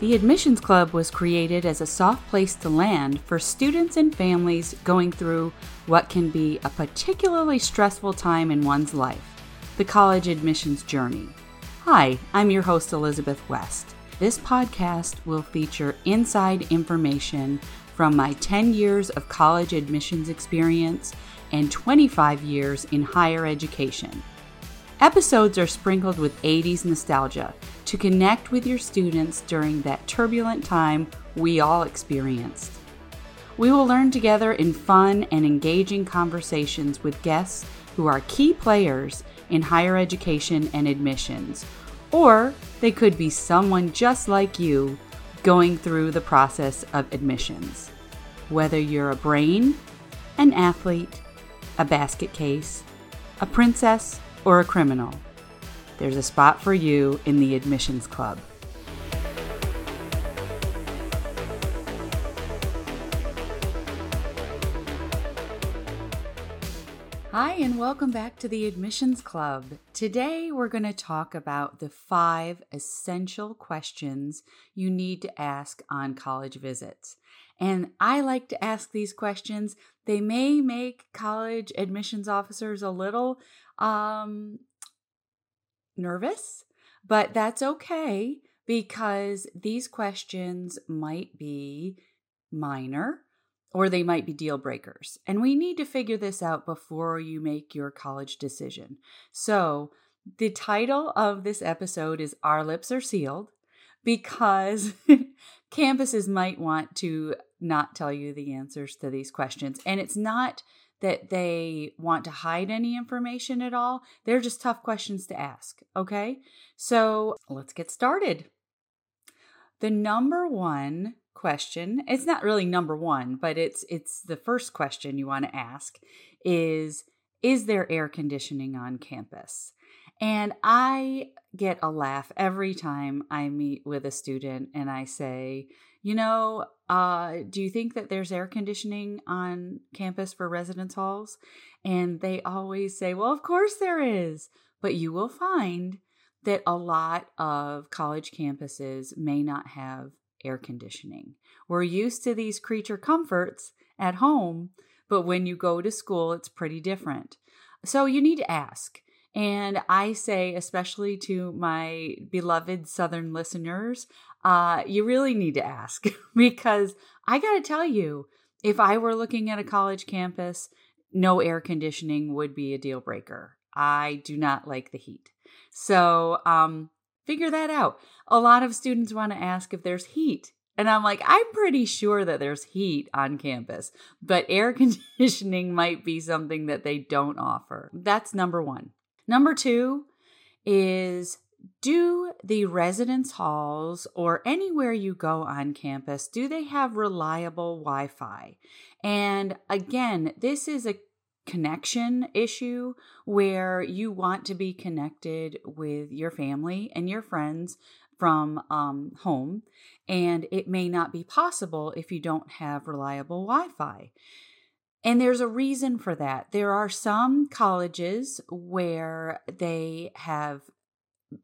The Admissions Club was created as a soft place to land for students and families going through what can be a particularly stressful time in one's life the college admissions journey. Hi, I'm your host, Elizabeth West. This podcast will feature inside information from my 10 years of college admissions experience and 25 years in higher education. Episodes are sprinkled with 80s nostalgia to connect with your students during that turbulent time we all experienced. We will learn together in fun and engaging conversations with guests who are key players in higher education and admissions, or they could be someone just like you going through the process of admissions. Whether you're a brain, an athlete, a basket case, a princess, or a criminal, there's a spot for you in the Admissions Club. Hi, and welcome back to the Admissions Club. Today, we're going to talk about the five essential questions you need to ask on college visits. And I like to ask these questions. They may make college admissions officers a little um, nervous, but that's okay because these questions might be minor or they might be deal breakers. And we need to figure this out before you make your college decision. So, the title of this episode is Our Lips Are Sealed because campuses might want to not tell you the answers to these questions. And it's not that they want to hide any information at all. They're just tough questions to ask. Okay. So let's get started. The number one question, it's not really number one, but it's it's the first question you want to ask is is there air conditioning on campus? And I get a laugh every time I meet with a student and I say, you know, uh, do you think that there's air conditioning on campus for residence halls? And they always say, well, of course there is. But you will find that a lot of college campuses may not have air conditioning. We're used to these creature comforts at home, but when you go to school, it's pretty different. So you need to ask. And I say, especially to my beloved Southern listeners, uh, you really need to ask because I got to tell you, if I were looking at a college campus, no air conditioning would be a deal breaker. I do not like the heat. So, um, figure that out. A lot of students want to ask if there's heat. And I'm like, I'm pretty sure that there's heat on campus, but air conditioning might be something that they don't offer. That's number one. Number two is do the residence halls or anywhere you go on campus do they have reliable wi-fi? And again this is a connection issue where you want to be connected with your family and your friends from um, home and it may not be possible if you don't have reliable wi-fi and there's a reason for that. There are some colleges where they have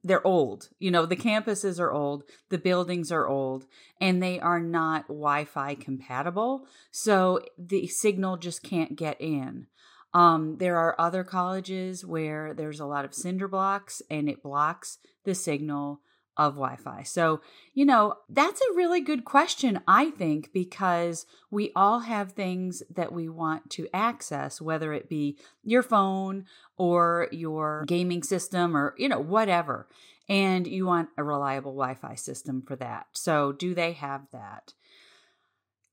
they're old. You know, the campuses are old, the buildings are old, and they are not Wi Fi compatible. So the signal just can't get in. Um, there are other colleges where there's a lot of cinder blocks and it blocks the signal of Wi Fi. So, you know, that's a really good question, I think, because we all have things that we want to access, whether it be your phone or your gaming system or, you know, whatever. And you want a reliable Wi Fi system for that. So, do they have that?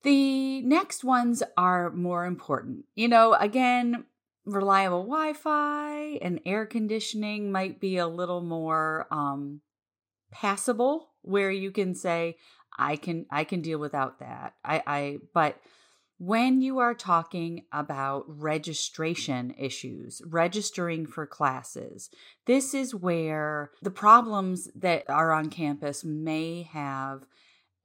The next ones are more important. You know, again, reliable Wi Fi and air conditioning might be a little more um, passable where you can say i can i can deal without that i i but when you are talking about registration issues, registering for classes, this is where the problems that are on campus may have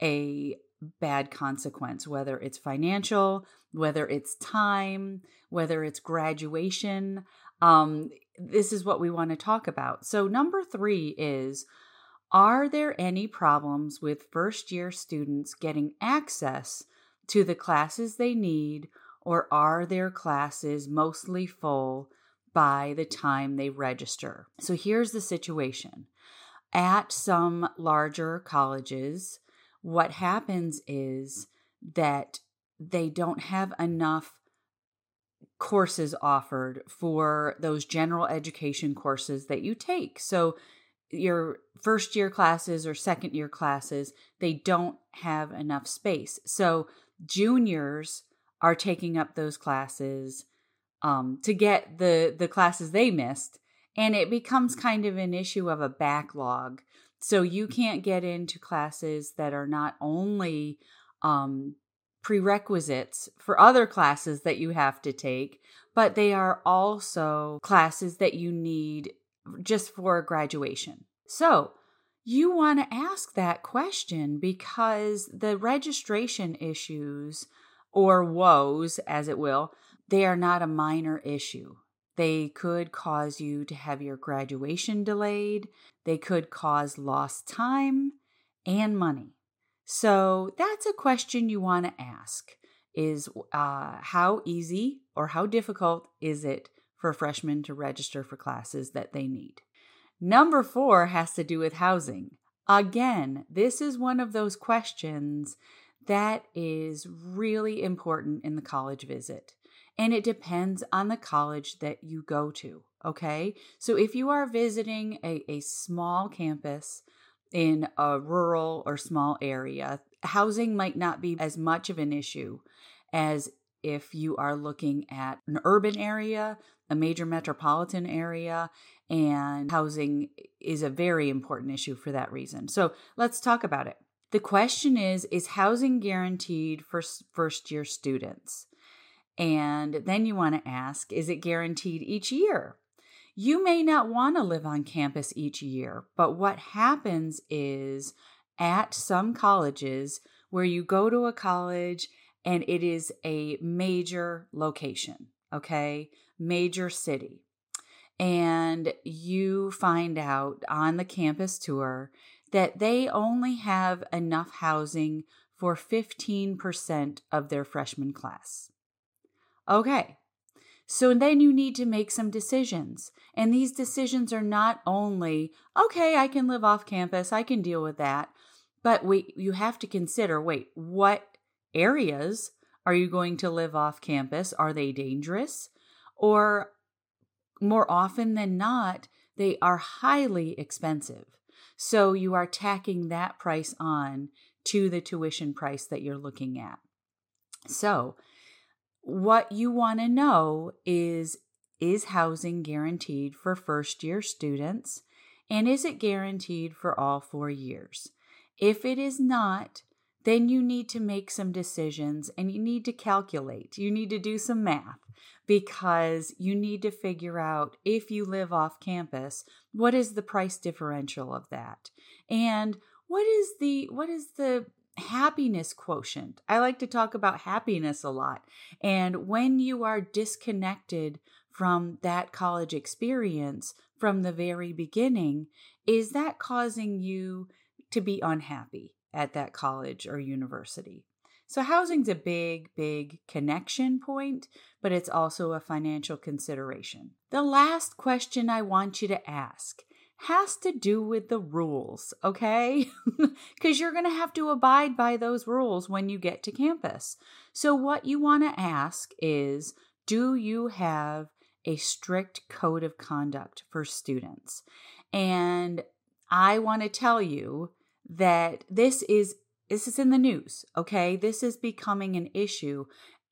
a bad consequence, whether it's financial, whether it's time, whether it's graduation. Um, this is what we want to talk about. So, number three is Are there any problems with first year students getting access to the classes they need, or are their classes mostly full by the time they register? So here's the situation. At some larger colleges, what happens is that they don't have enough courses offered for those general education courses that you take. So your first year classes or second year classes, they don't have enough space. So juniors are taking up those classes um, to get the the classes they missed, and it becomes kind of an issue of a backlog. So you can't get into classes that are not only um, prerequisites for other classes that you have to take, but they are also classes that you need just for graduation. So, you want to ask that question because the registration issues or woes, as it will, they are not a minor issue. They could cause you to have your graduation delayed. They could cause lost time and money. So that's a question you want to ask is uh, how easy or how difficult is it for freshmen to register for classes that they need? Number four has to do with housing. Again, this is one of those questions that is really important in the college visit. And it depends on the college that you go to. Okay. So if you are visiting a, a small campus in a rural or small area, housing might not be as much of an issue as if you are looking at an urban area, a major metropolitan area, and housing is a very important issue for that reason. So let's talk about it. The question is Is housing guaranteed for first year students? And then you want to ask Is it guaranteed each year? You may not want to live on campus each year, but what happens is at some colleges where you go to a college and it is a major location, okay, major city, and you find out on the campus tour that they only have enough housing for 15% of their freshman class. Okay, so then you need to make some decisions. And these decisions are not only, okay, I can live off campus, I can deal with that, but we you have to consider, wait, what areas are you going to live off campus? Are they dangerous? Or more often than not, they are highly expensive. So you are tacking that price on to the tuition price that you're looking at. So what you want to know is is housing guaranteed for first year students? And is it guaranteed for all four years? If it is not, then you need to make some decisions and you need to calculate. You need to do some math because you need to figure out if you live off campus, what is the price differential of that? And what is the what is the happiness quotient. I like to talk about happiness a lot. And when you are disconnected from that college experience from the very beginning, is that causing you to be unhappy at that college or university? So, housing's a big, big connection point, but it's also a financial consideration. The last question I want you to ask has to do with the rules, okay? Because you're going to have to abide by those rules when you get to campus. So, what you want to ask is Do you have a strict code of conduct for students? And I want to tell you that this is this is in the news, okay? This is becoming an issue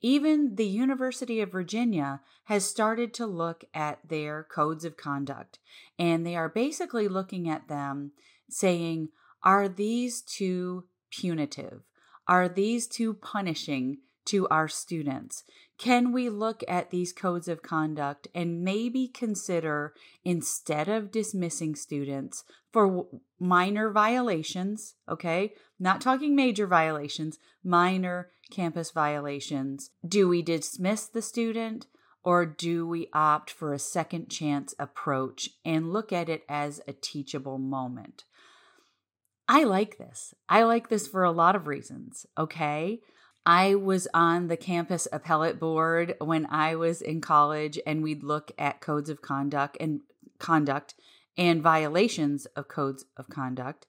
even the University of Virginia has started to look at their codes of conduct, and they are basically looking at them saying, are these too punitive? Are these too punishing to our students? Can we look at these codes of conduct and maybe consider, instead of dismissing students for minor violations, okay, not talking major violations, minor campus violations. Do we dismiss the student or do we opt for a second chance approach and look at it as a teachable moment? I like this. I like this for a lot of reasons. Okay. I was on the campus appellate board when I was in college, and we'd look at codes of conduct and conduct and violations of codes of conduct.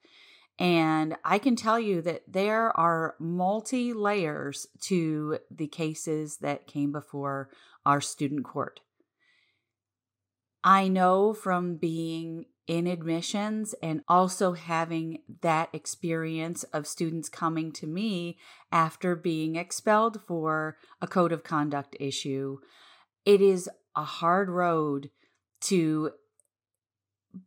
And I can tell you that there are multi layers to the cases that came before our student court. I know from being in admissions and also having that experience of students coming to me after being expelled for a code of conduct issue. It is a hard road to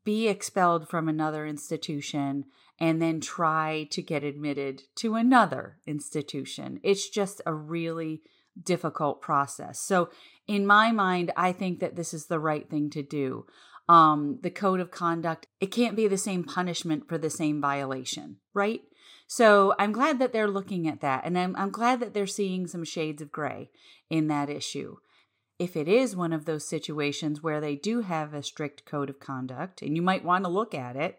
be expelled from another institution and then try to get admitted to another institution. It's just a really difficult process. So, in my mind, I think that this is the right thing to do um, the code of conduct, it can't be the same punishment for the same violation, right? So I'm glad that they're looking at that. And I'm, I'm glad that they're seeing some shades of gray in that issue. If it is one of those situations where they do have a strict code of conduct and you might want to look at it,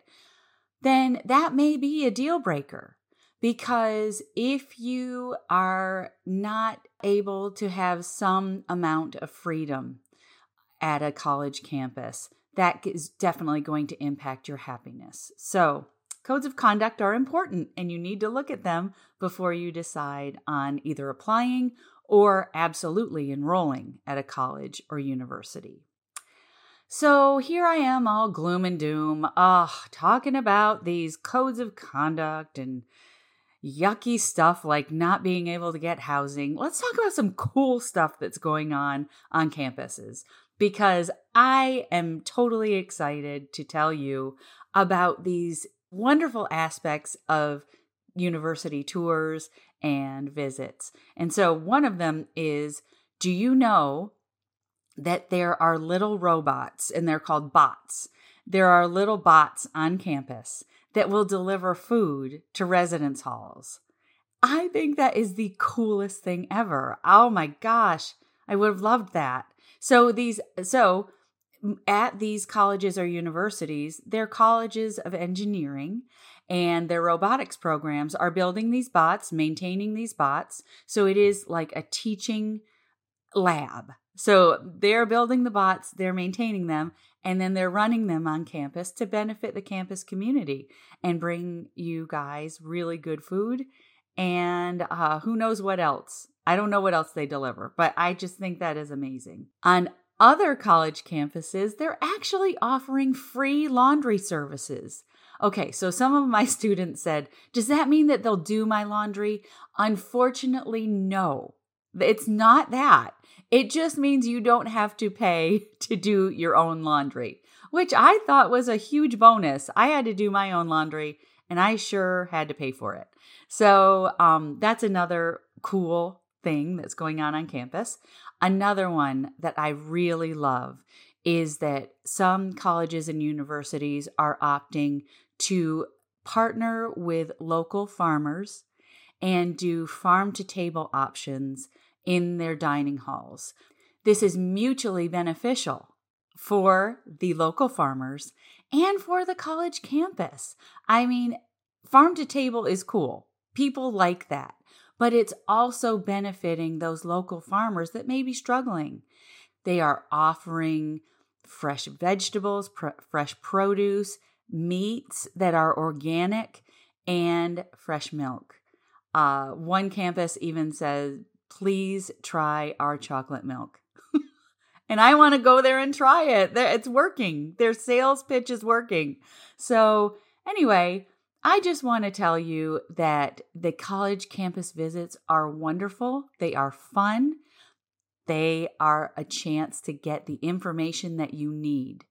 then that may be a deal breaker. Because if you are not able to have some amount of freedom at a college campus, that is definitely going to impact your happiness. So, codes of conduct are important and you need to look at them before you decide on either applying or absolutely enrolling at a college or university. So here I am, all gloom and doom, ah, talking about these codes of conduct and yucky stuff like not being able to get housing. Let's talk about some cool stuff that's going on on campuses because I am totally excited to tell you about these wonderful aspects of university tours and visits. And so one of them is do you know that there are little robots and they're called bots? There are little bots on campus that will deliver food to residence halls. I think that is the coolest thing ever. Oh my gosh, I would have loved that. So these so at these colleges or universities, their colleges of engineering and their robotics programs are building these bots, maintaining these bots. So it is like a teaching lab. So they're building the bots, they're maintaining them, and then they're running them on campus to benefit the campus community and bring you guys really good food and uh, who knows what else. I don't know what else they deliver, but I just think that is amazing. On other college campuses, they're actually offering free laundry services. Okay, so some of my students said, Does that mean that they'll do my laundry? Unfortunately, no. It's not that. It just means you don't have to pay to do your own laundry, which I thought was a huge bonus. I had to do my own laundry and I sure had to pay for it. So um, that's another cool thing that's going on on campus. Another one that I really love is that some colleges and universities are opting to partner with local farmers and do farm to table options in their dining halls. This is mutually beneficial for the local farmers and for the college campus. I mean, farm to table is cool. People like that, but it's also benefiting those local farmers that may be struggling. They are offering fresh vegetables, pr- fresh produce, meats that are organic, and fresh milk. Uh, one campus even says, please try our chocolate milk. and I want to go there and try it. It's working. Their sales pitch is working. So, anyway, I just want to tell you that the college campus visits are wonderful. They are fun. They are a chance to get the information that you need.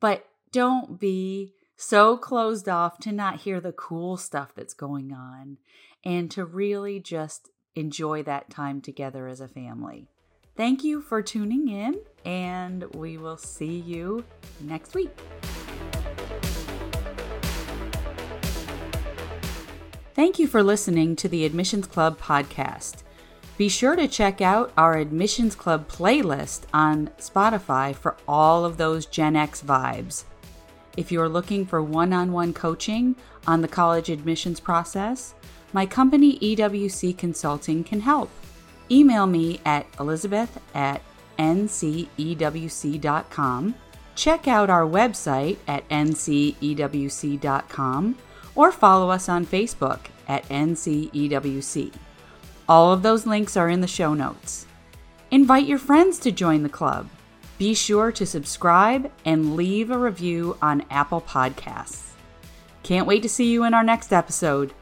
But don't be so closed off to not hear the cool stuff that's going on and to really just enjoy that time together as a family. Thank you for tuning in, and we will see you next week. Thank you for listening to the Admissions Club podcast. Be sure to check out our Admissions Club playlist on Spotify for all of those Gen X vibes. If you're looking for one on one coaching on the college admissions process, my company EWC Consulting can help. Email me at elizabeth at ncewc.com. Check out our website at ncewc.com or follow us on Facebook at ncewc. All of those links are in the show notes. Invite your friends to join the club. Be sure to subscribe and leave a review on Apple Podcasts. Can't wait to see you in our next episode.